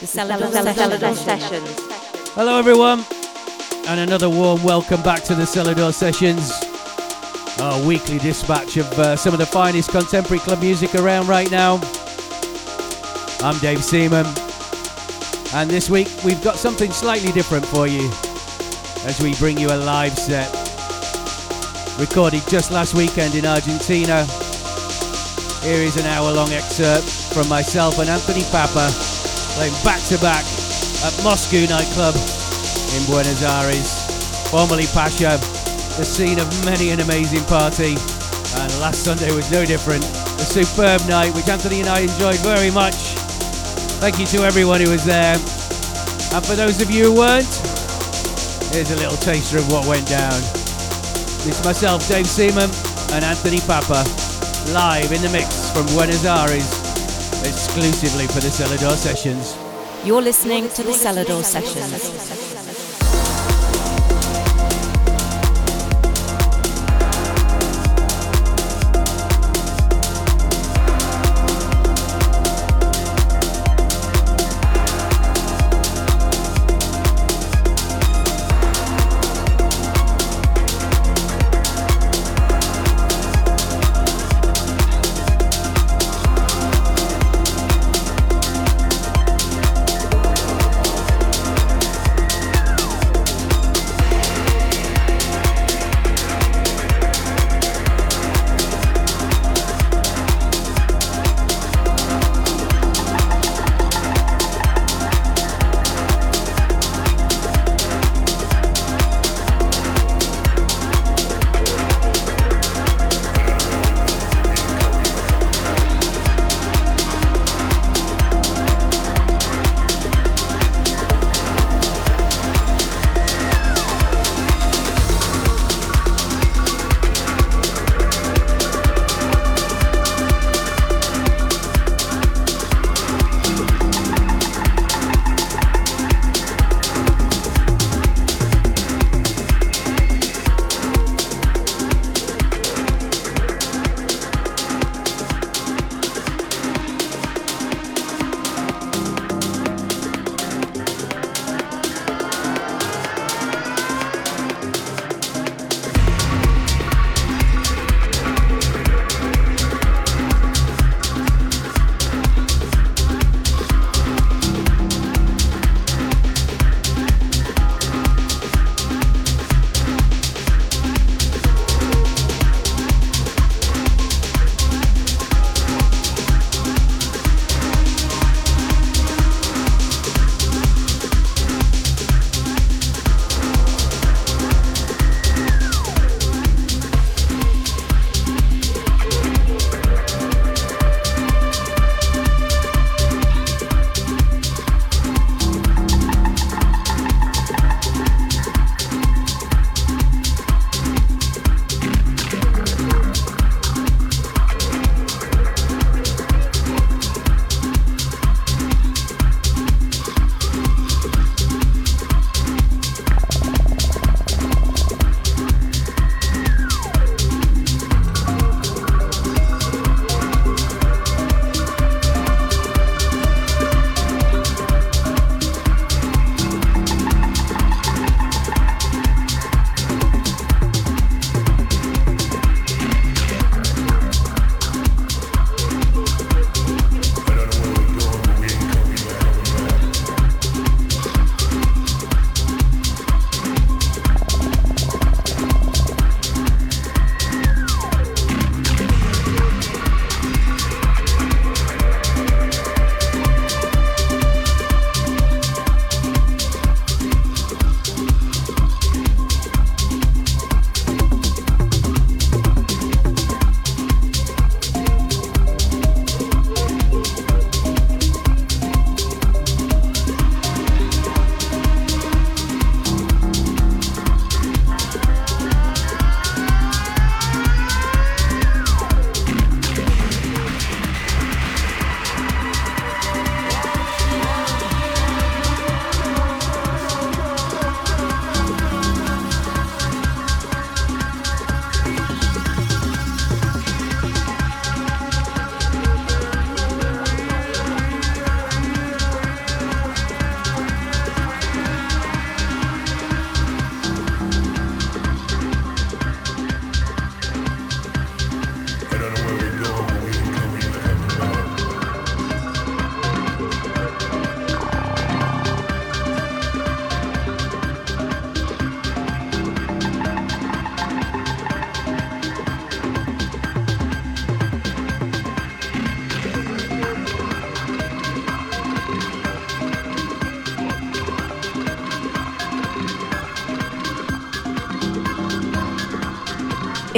The Selador Sessions. Hello, everyone, and another warm welcome back to the Selador Sessions, our weekly dispatch of uh, some of the finest contemporary club music around right now. I'm Dave Seaman, and this week we've got something slightly different for you as we bring you a live set recorded just last weekend in Argentina. Here is an hour long excerpt from myself and Anthony Pappa playing back to back at Moscow nightclub in Buenos Aires, formerly Pacha, the scene of many an amazing party. And last Sunday was no different. A superb night, which Anthony and I enjoyed very much. Thank you to everyone who was there. And for those of you who weren't, here's a little taster of what went down. It's myself, Dave Seaman, and Anthony Pappa, live in the mix from Buenos Aires, exclusively for the Selador Sessions. You're listening to the Selador Sessions.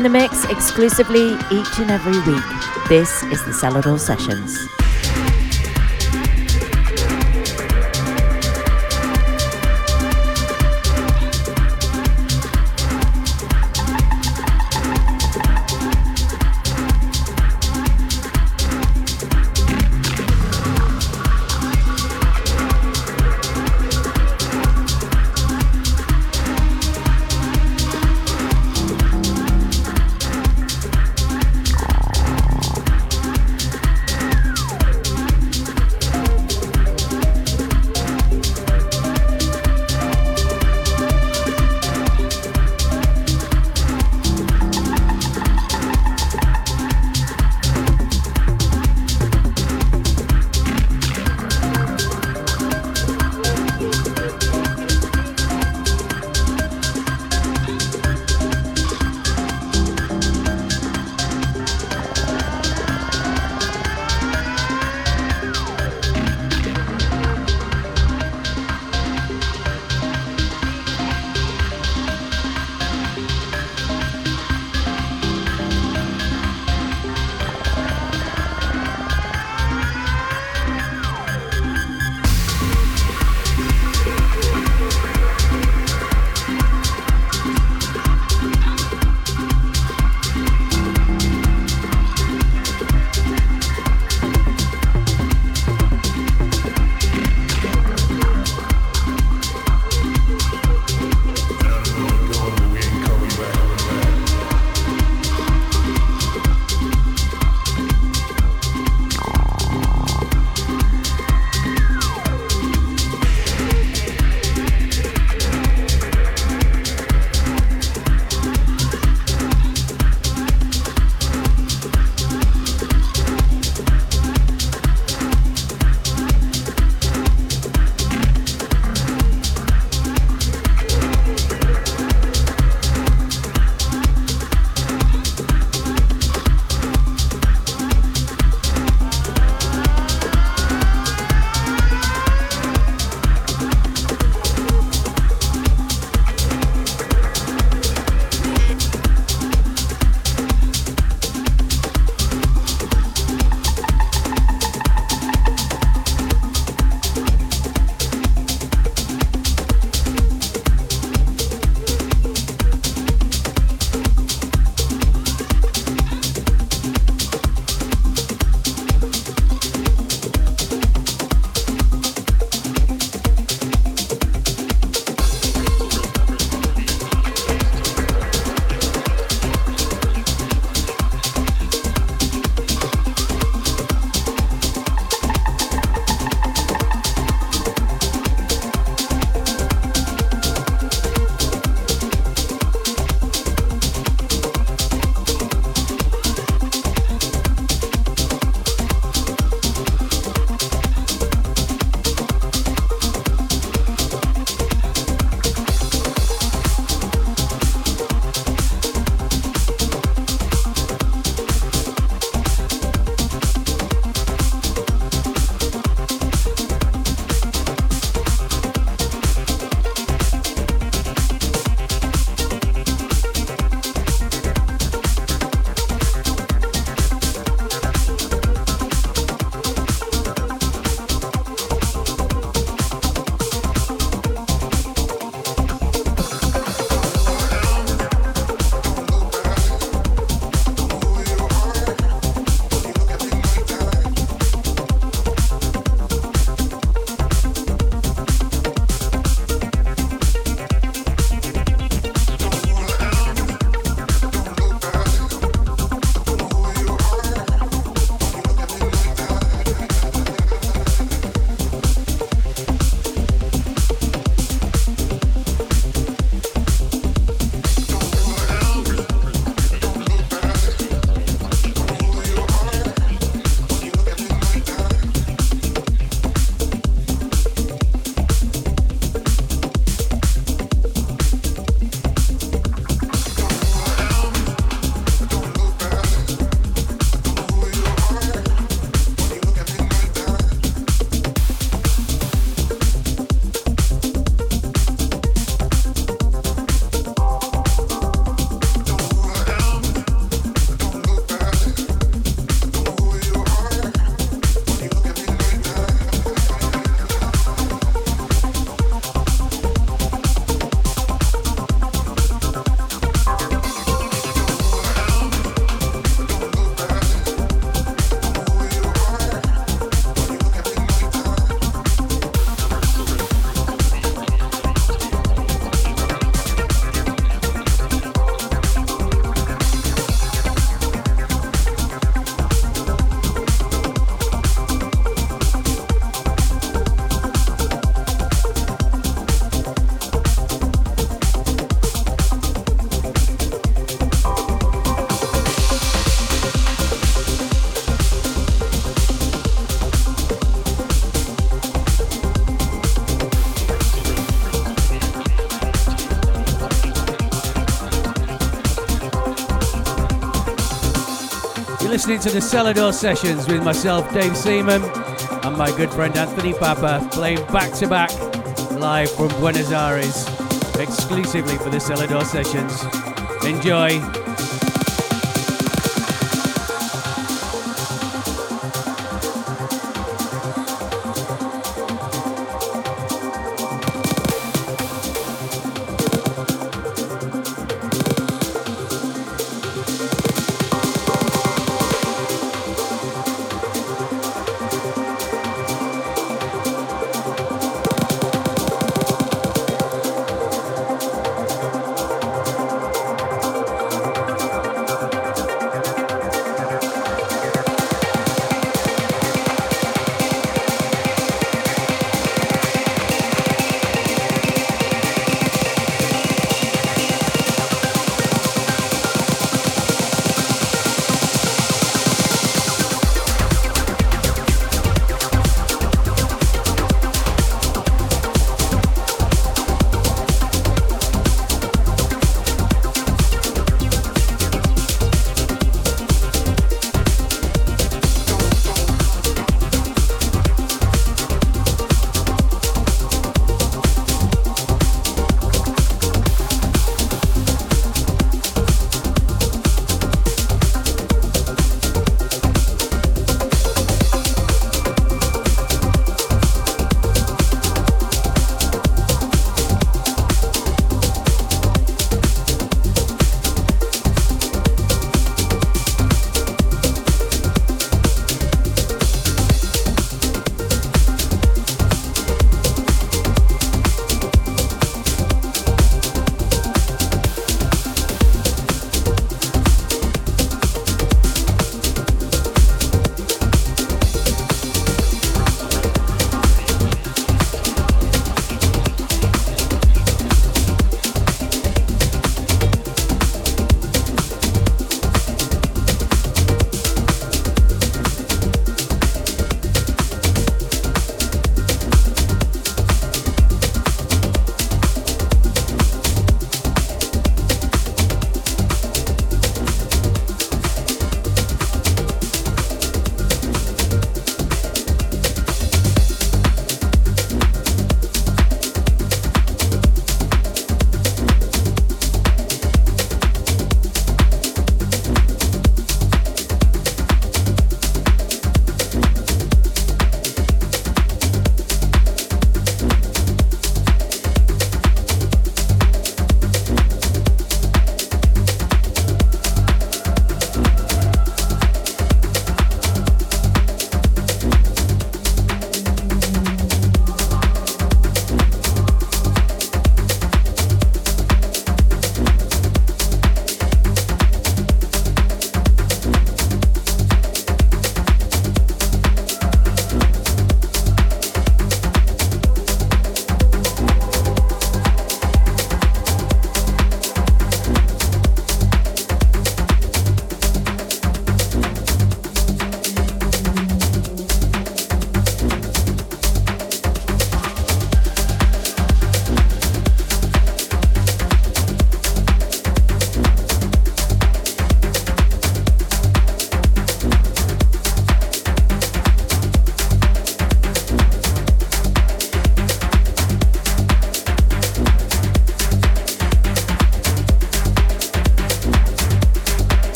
In the mix exclusively each and every week. This is the Selador Sessions. Listening to the Selador Sessions with myself, Dave Seaman, and my good friend Anthony Pappa, playing back to back live from Buenos Aires, exclusively for the Selador Sessions. Enjoy.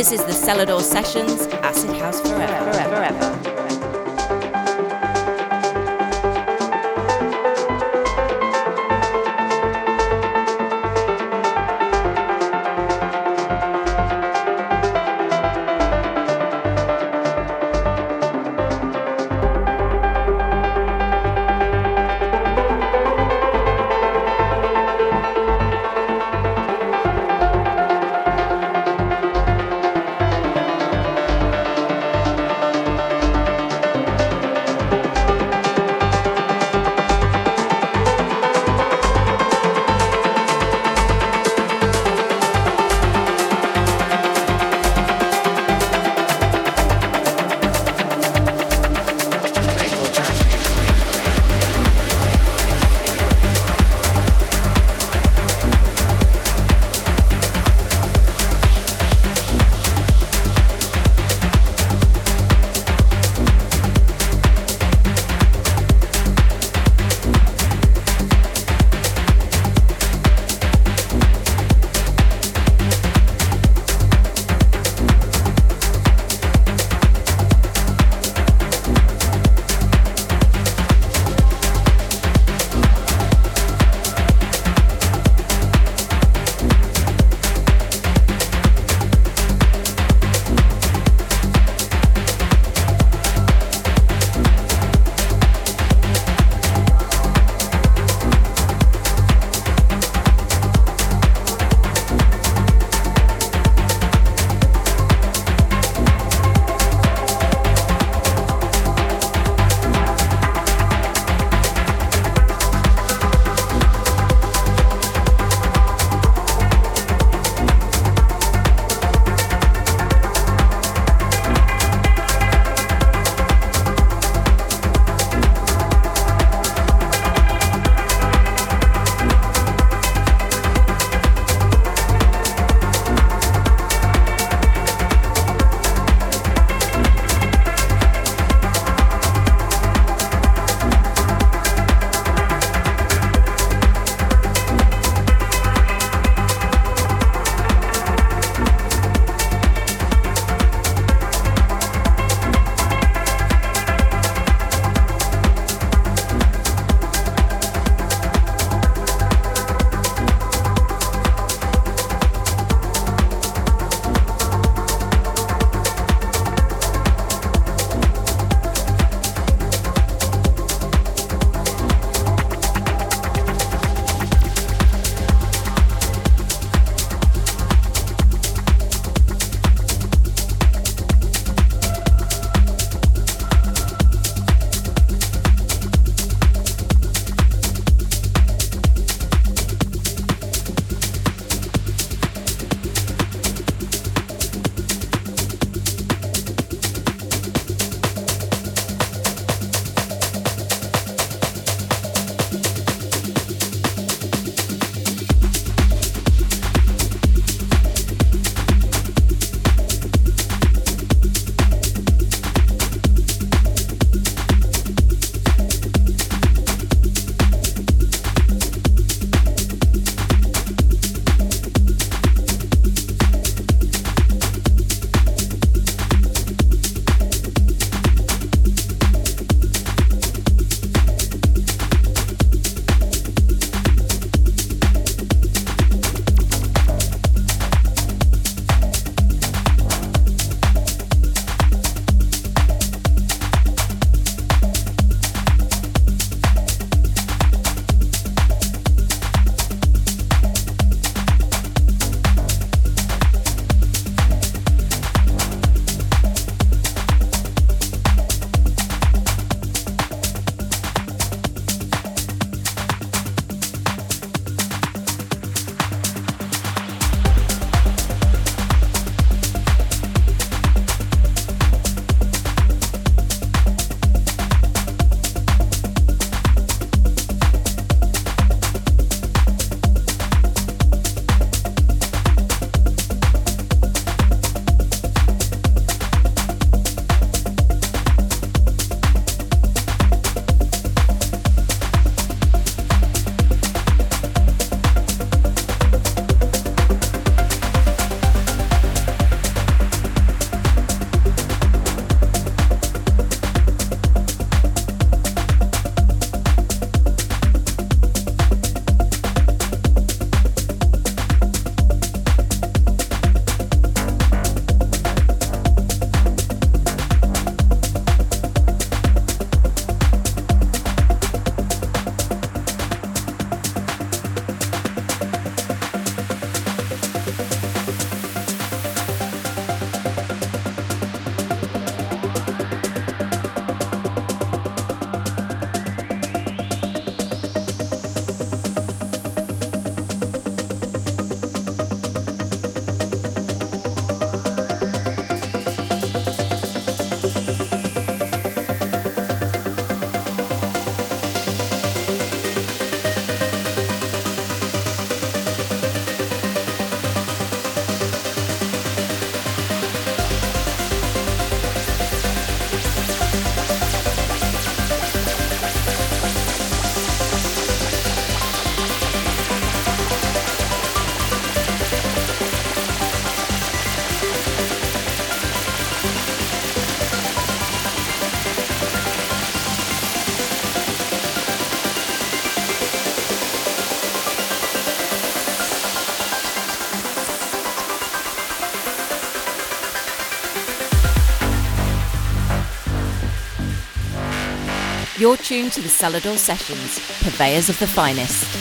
This is the Selador Sessions Acid House You're tuned to the Selador Sessions, purveyors of the finest.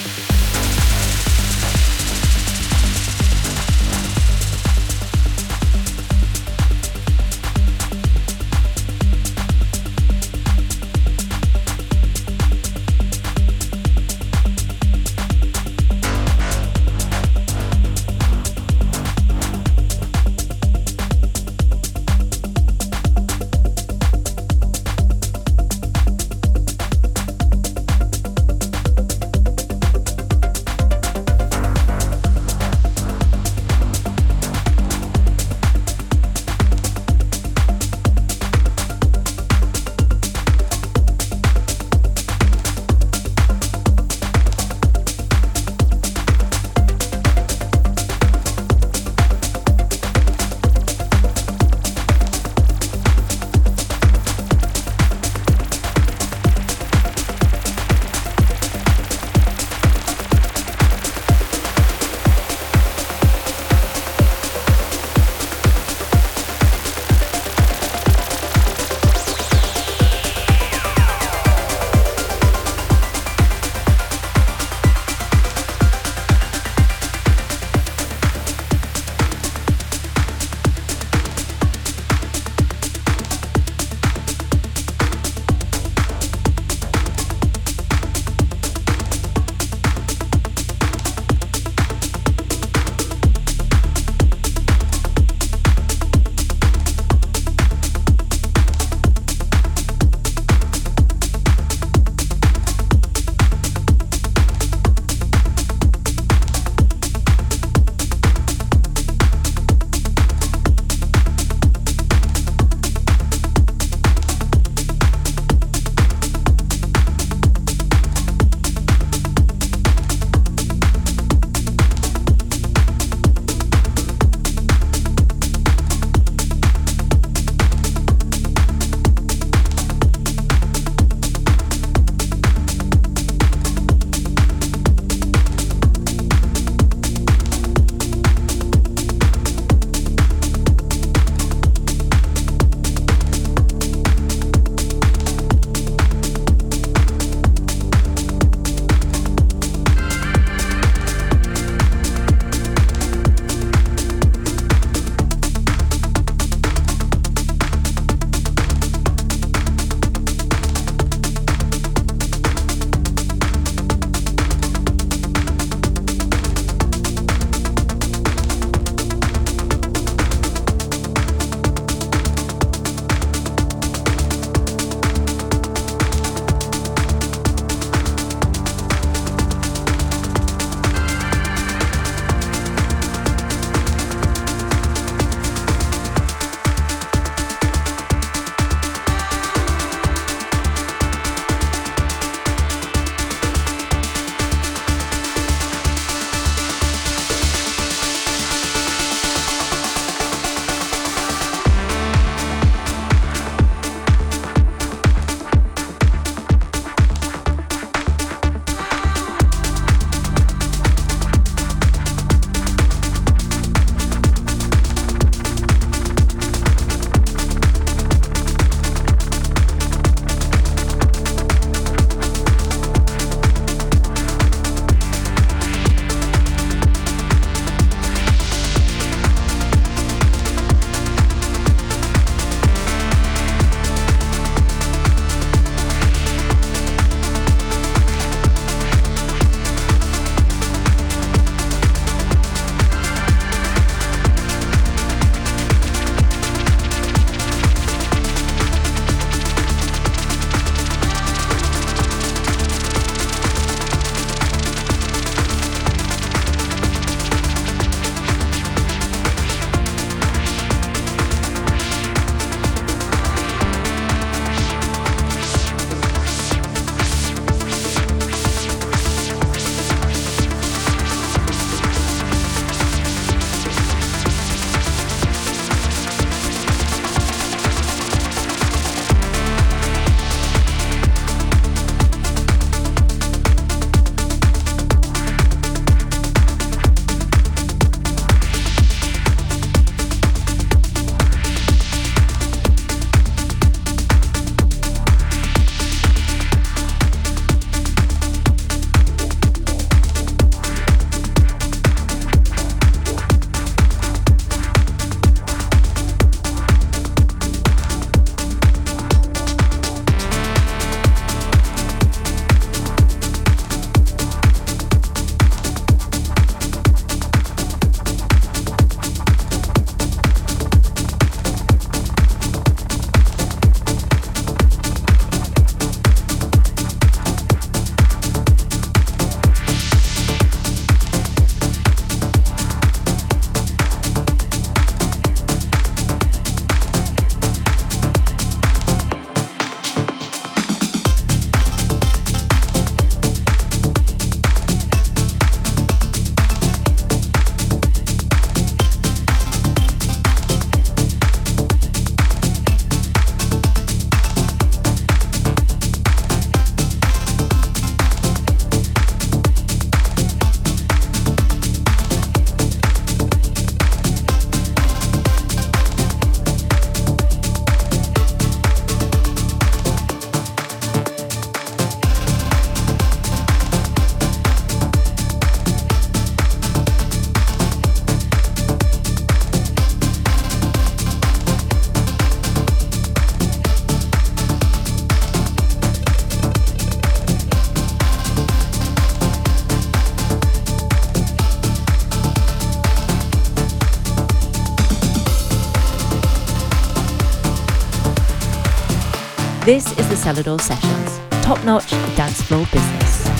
This is the Selador Sessions, top notch dance floor business.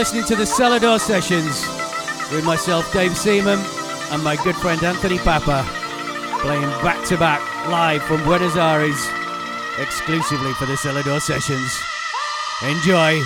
Listening to the Selador Sessions with myself, Dave Seaman, and my good friend Anthony Pappa, playing back to back live from Buenos Aires, exclusively for the Selador Sessions. Enjoy.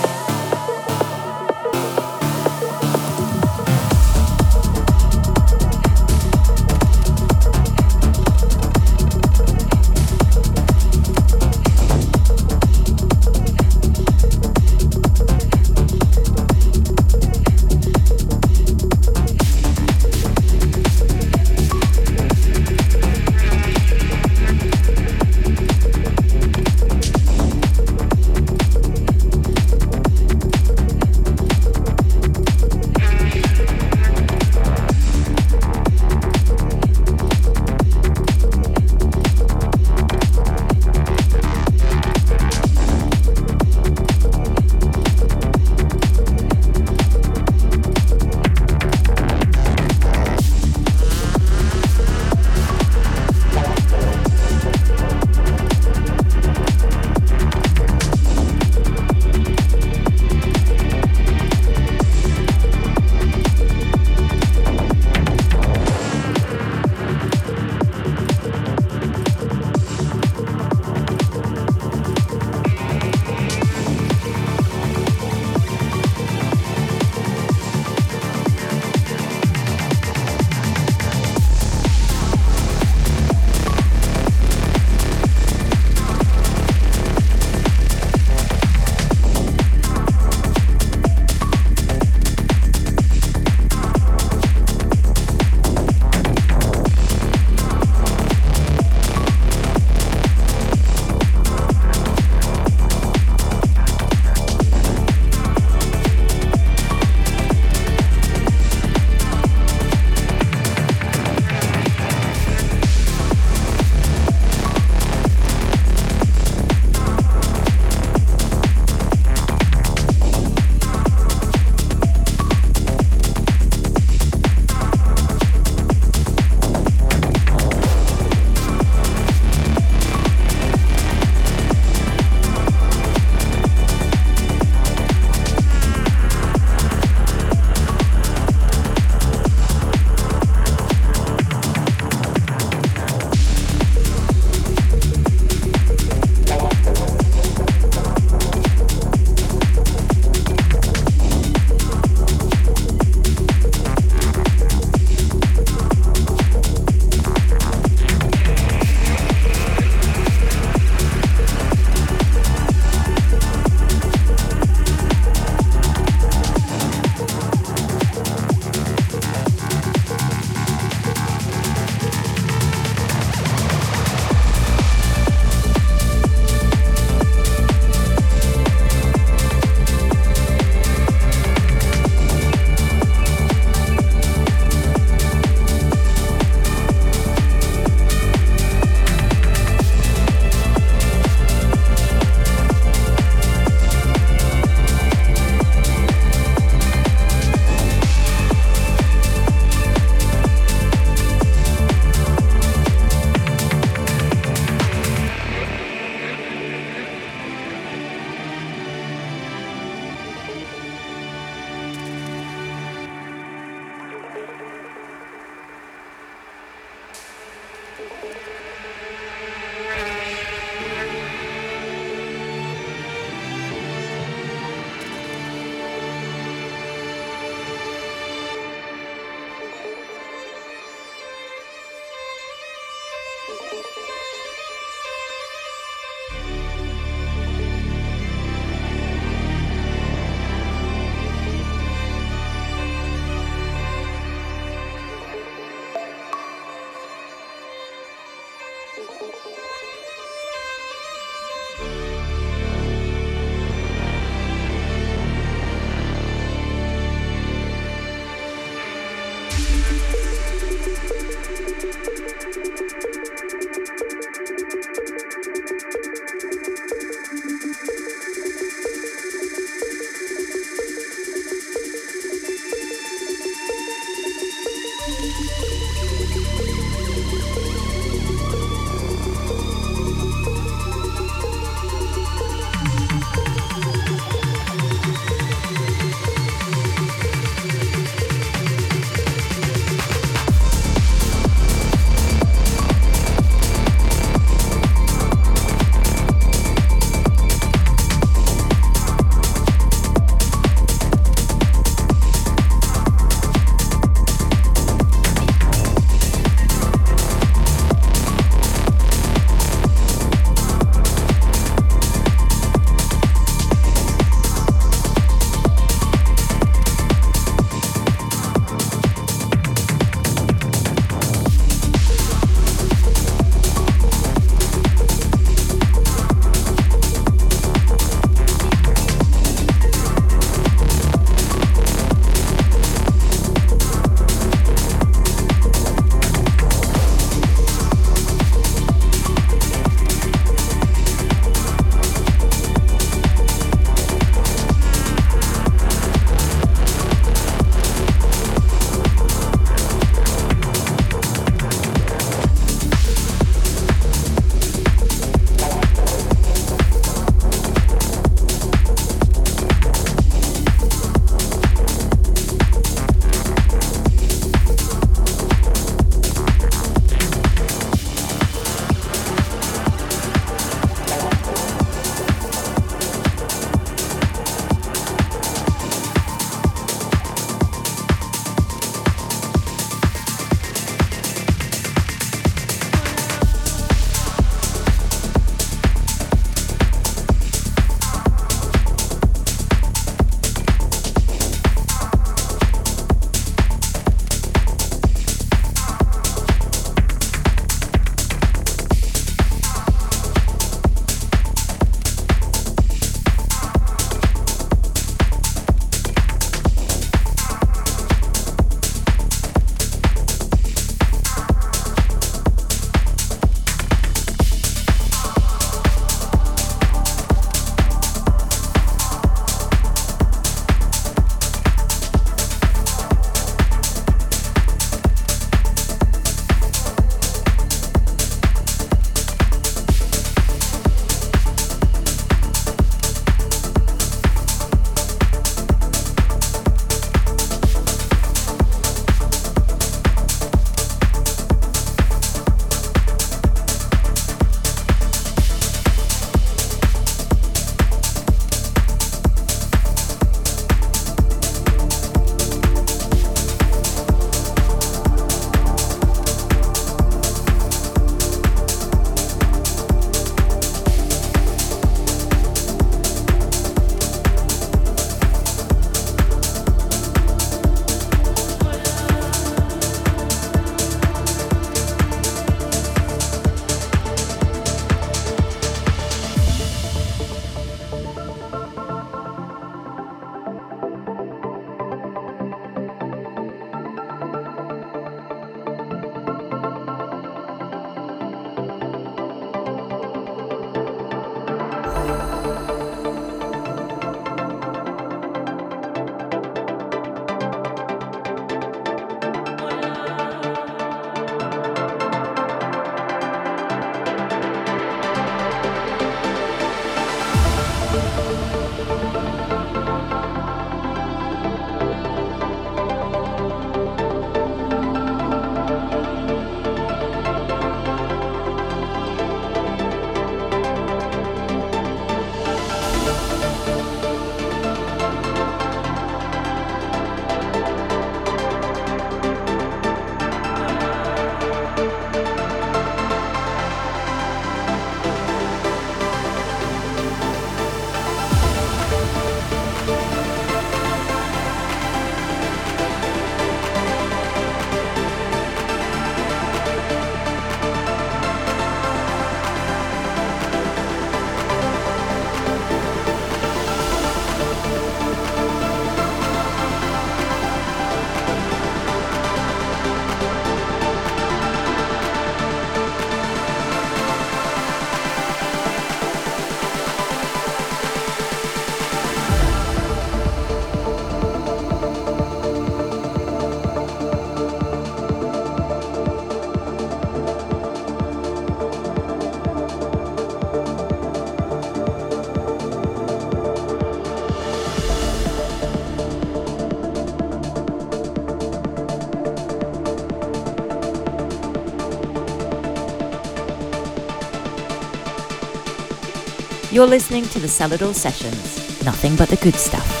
You're listening to the Selador Sessions. Nothing but the good stuff.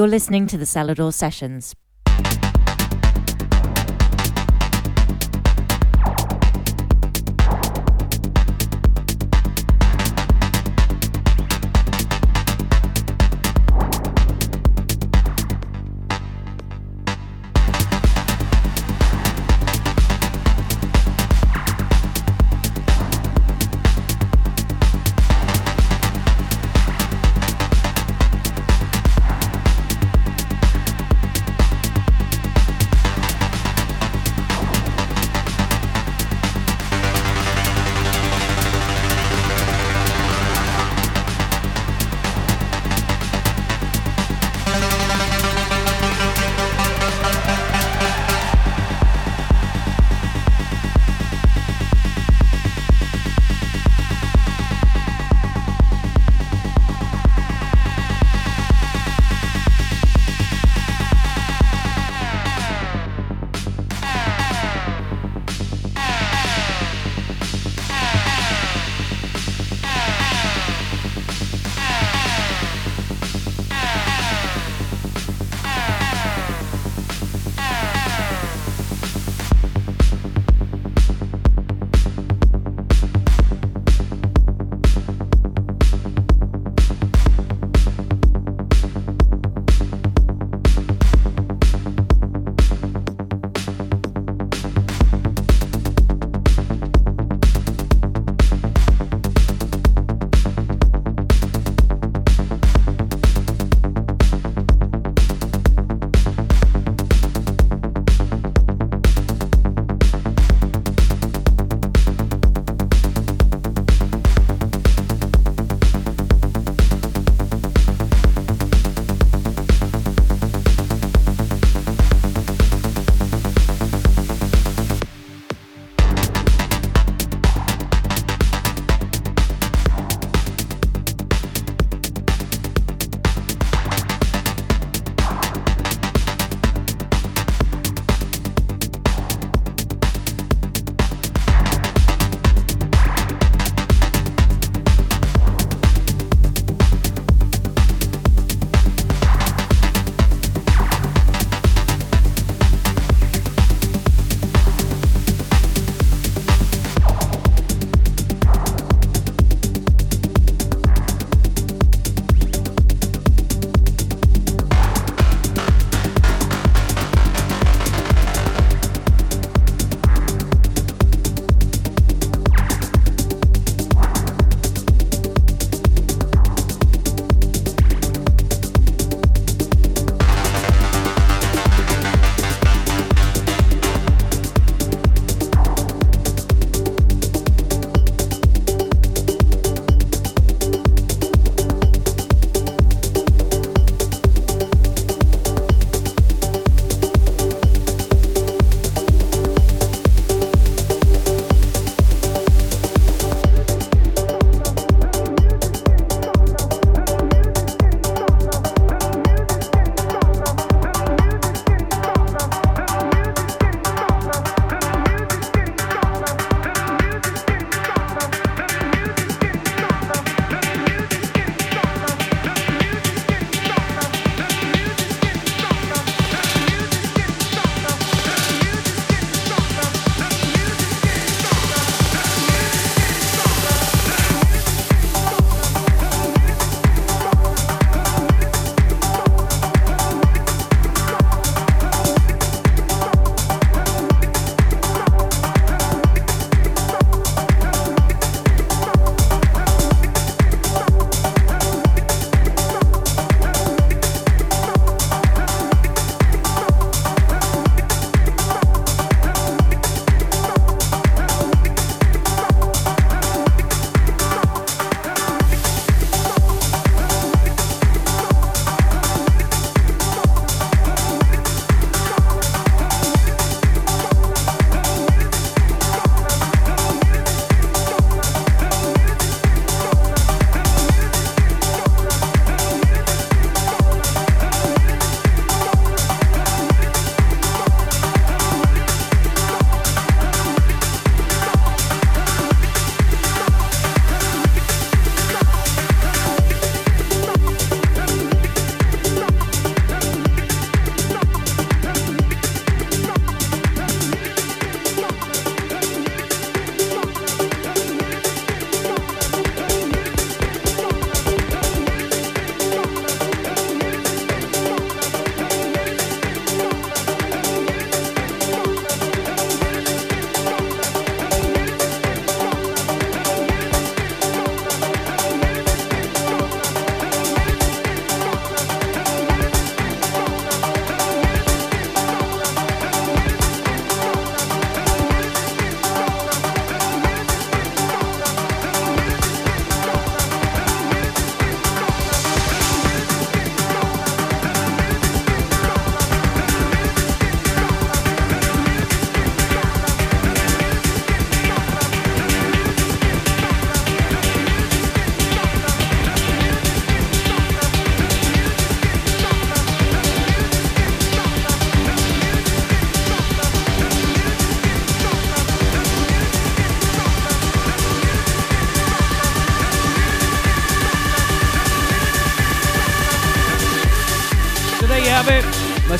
You're listening to the Selador Sessions.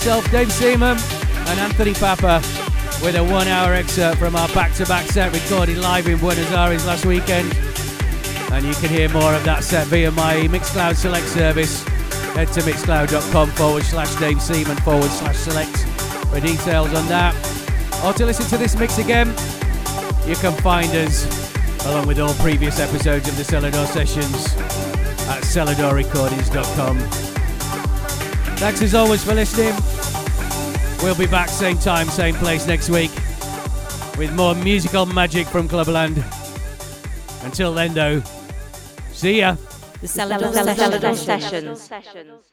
Myself, Dave Seaman, and Anthony Pappa with a one hour excerpt from our back to back set recorded live in Buenos Aires last weekend. And you can hear more of that set via my Mixcloud Select service. Head to mixcloud.com forward slash Dave Seaman forward slash select for details on that. Or to listen to this mix again, you can find us along with all previous episodes of the Selador Sessions at seladorrecordings.com. Thanks as always for listening. We'll be back same time, same place next week with more musical magic from Clubland. Until then, though, see ya. The Selador Sessions. Sessions.